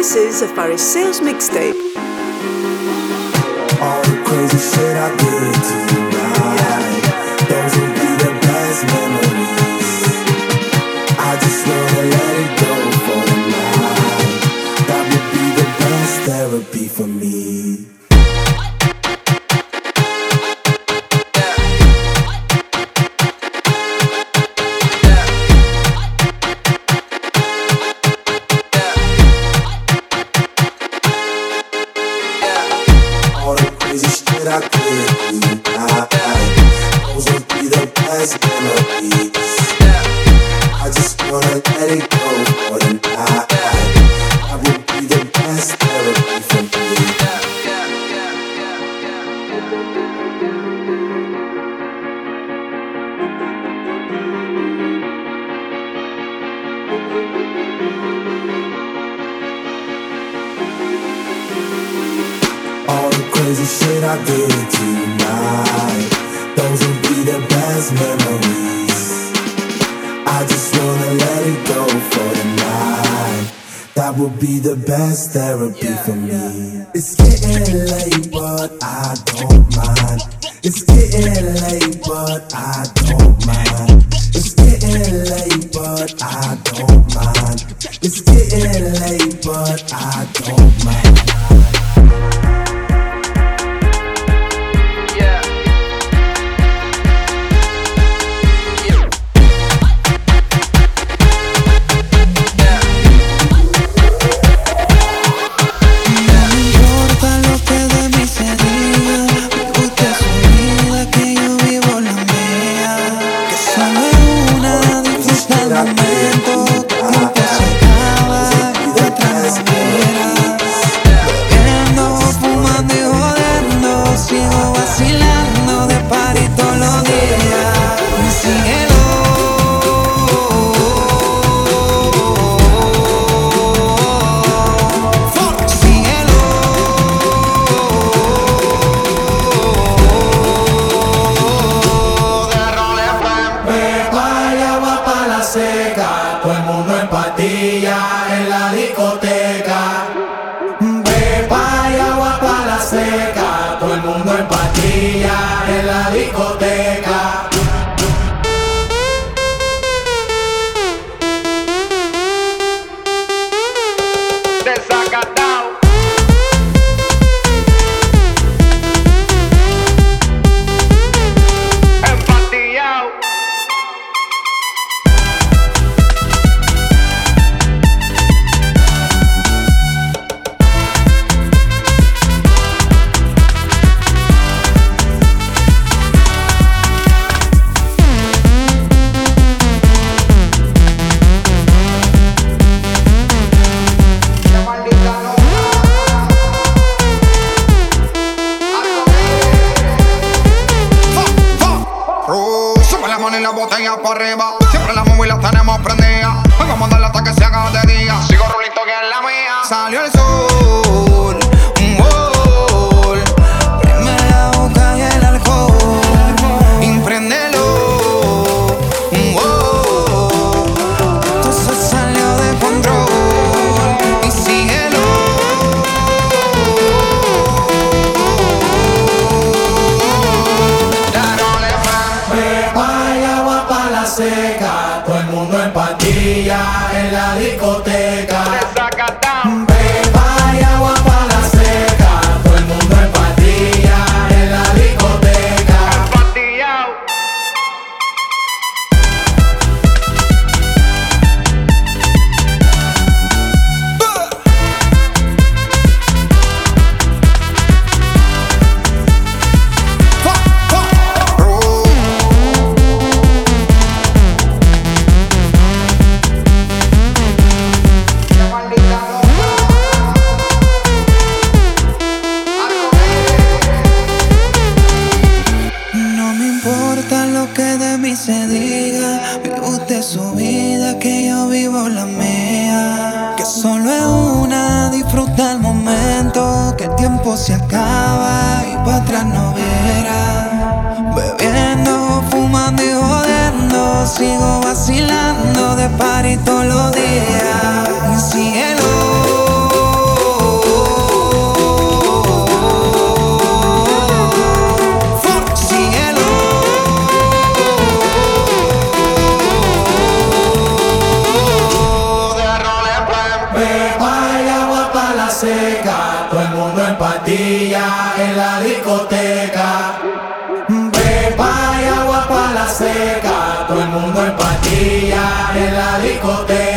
This is a Pharisaic mixtape. All the crazy shit I did to you. Patilla en la discoteca.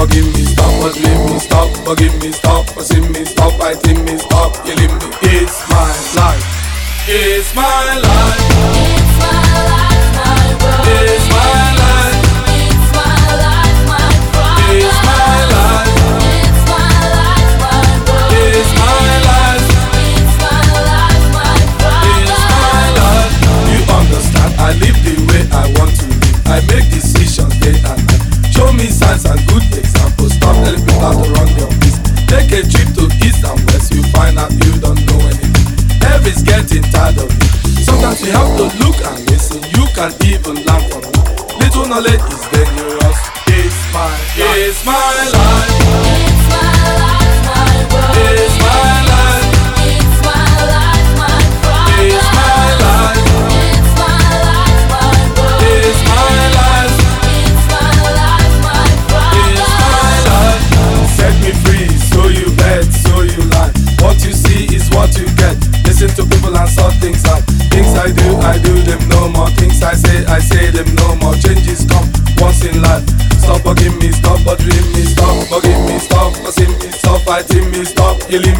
bugging me, stop puzzling me, stop bugging me, stop pushing me, stop I fighting me, stop killing me. It's my life, it's my life. you leave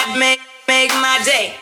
make make my day.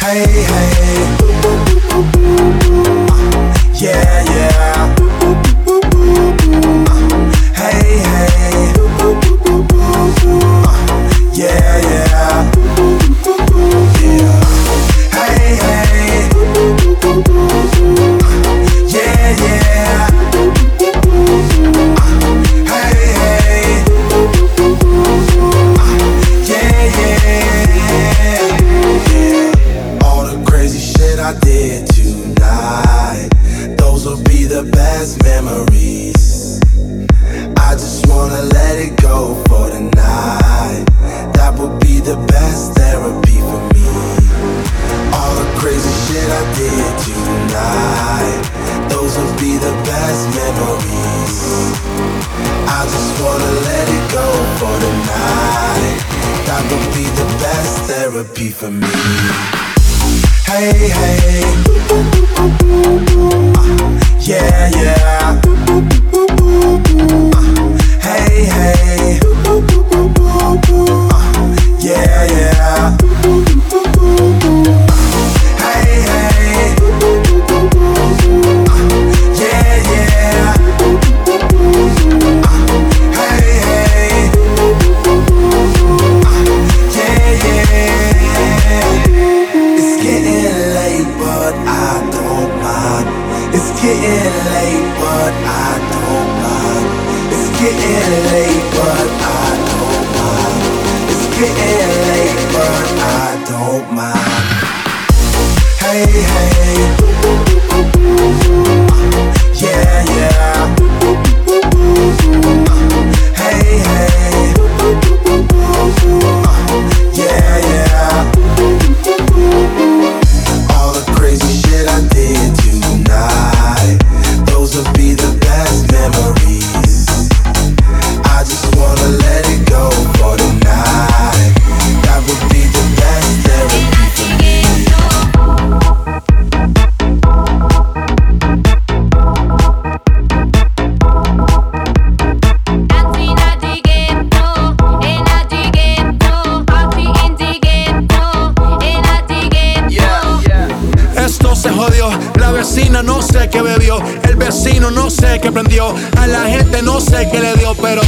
Hey, hey. Uh, yeah, yeah. Uh, hey, hey. que prendió. A la gente no sé qué le dio, pero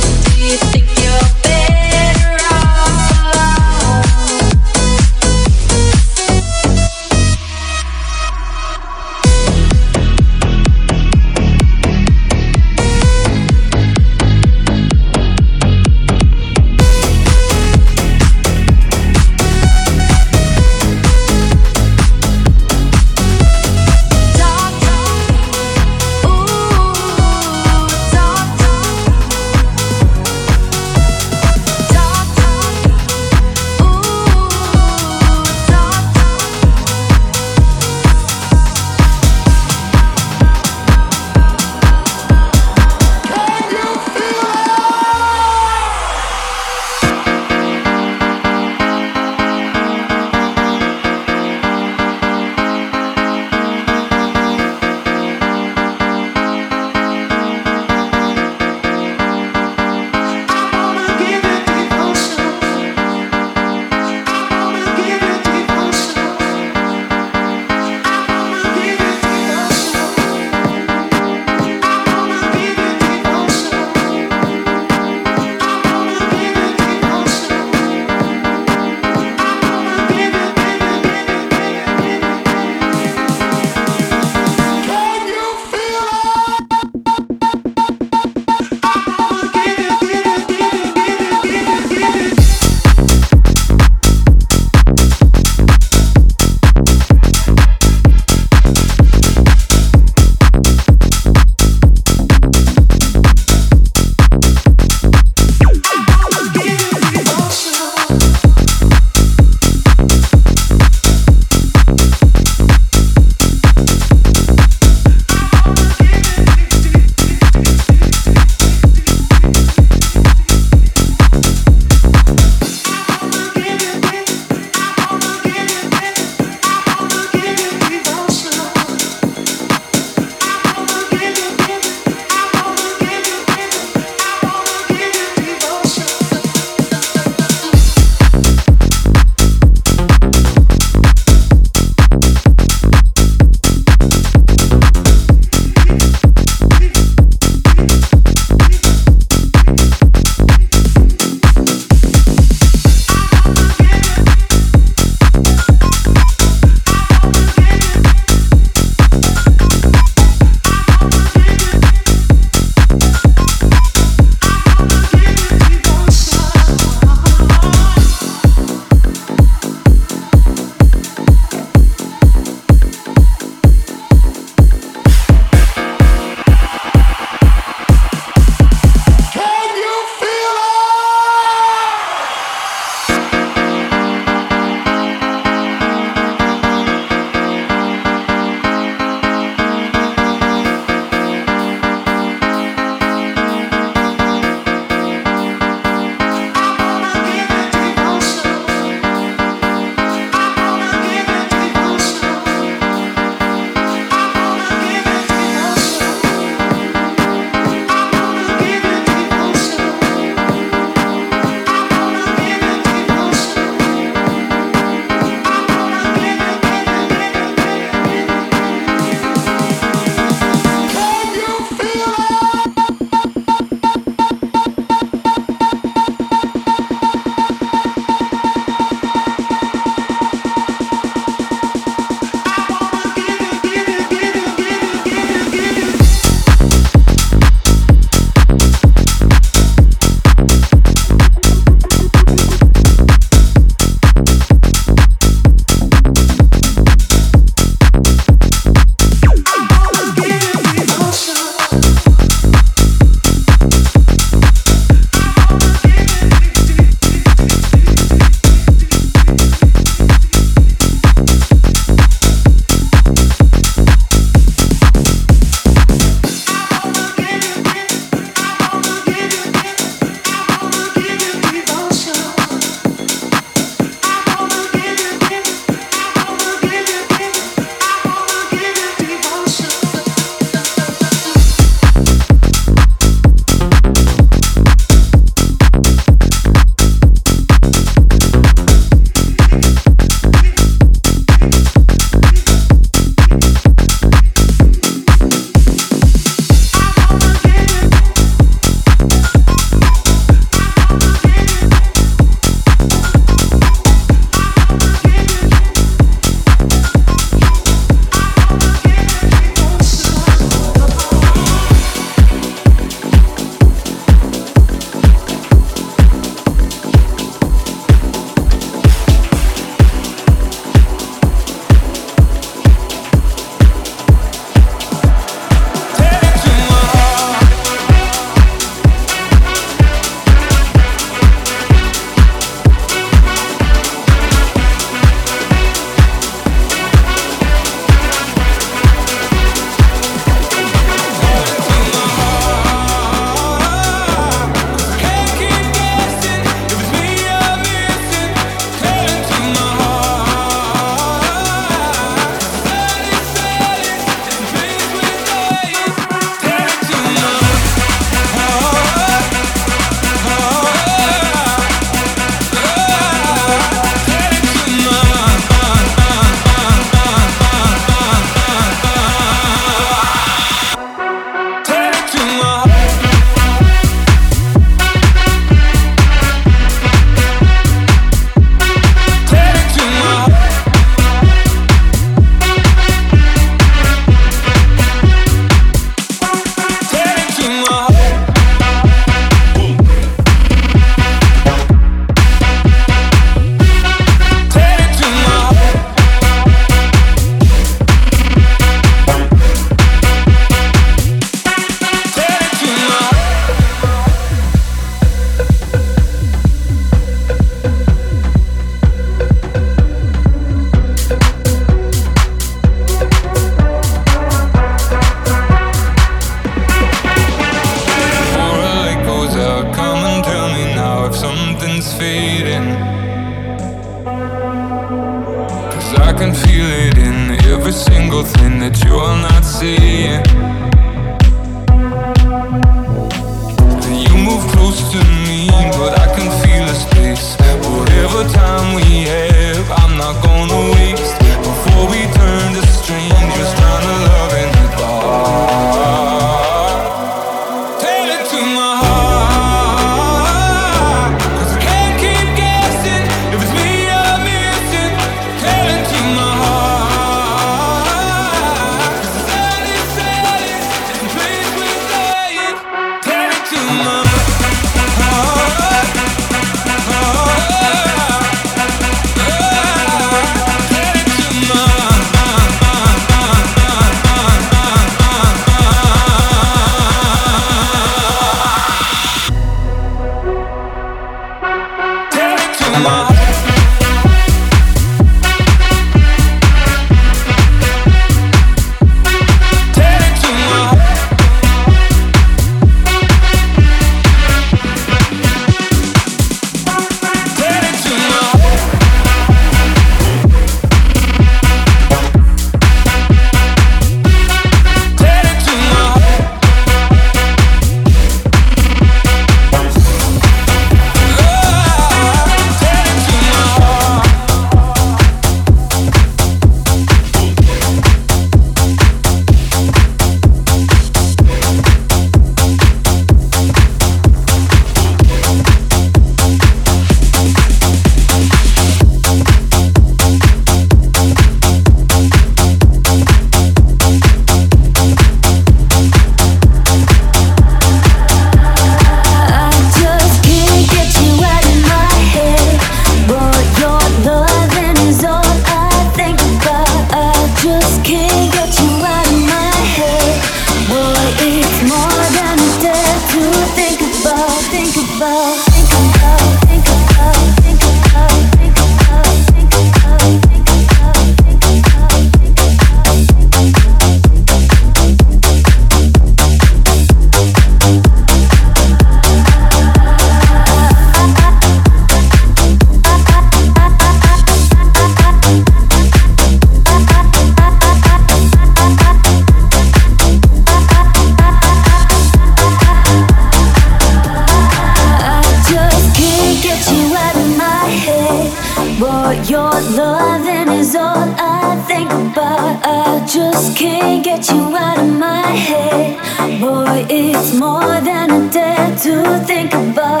than a dare to think about.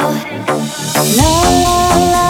La la, la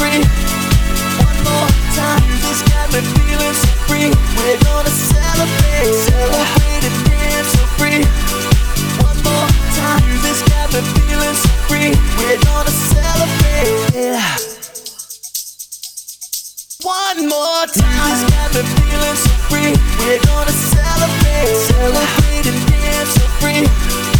free. One more time, got me feeling so free. We're gonna celebrate, celebrate and dance so free. One more time, got me feeling so free. We're gonna celebrate. One more time, got me feeling so free. We're gonna celebrate, celebrate so free.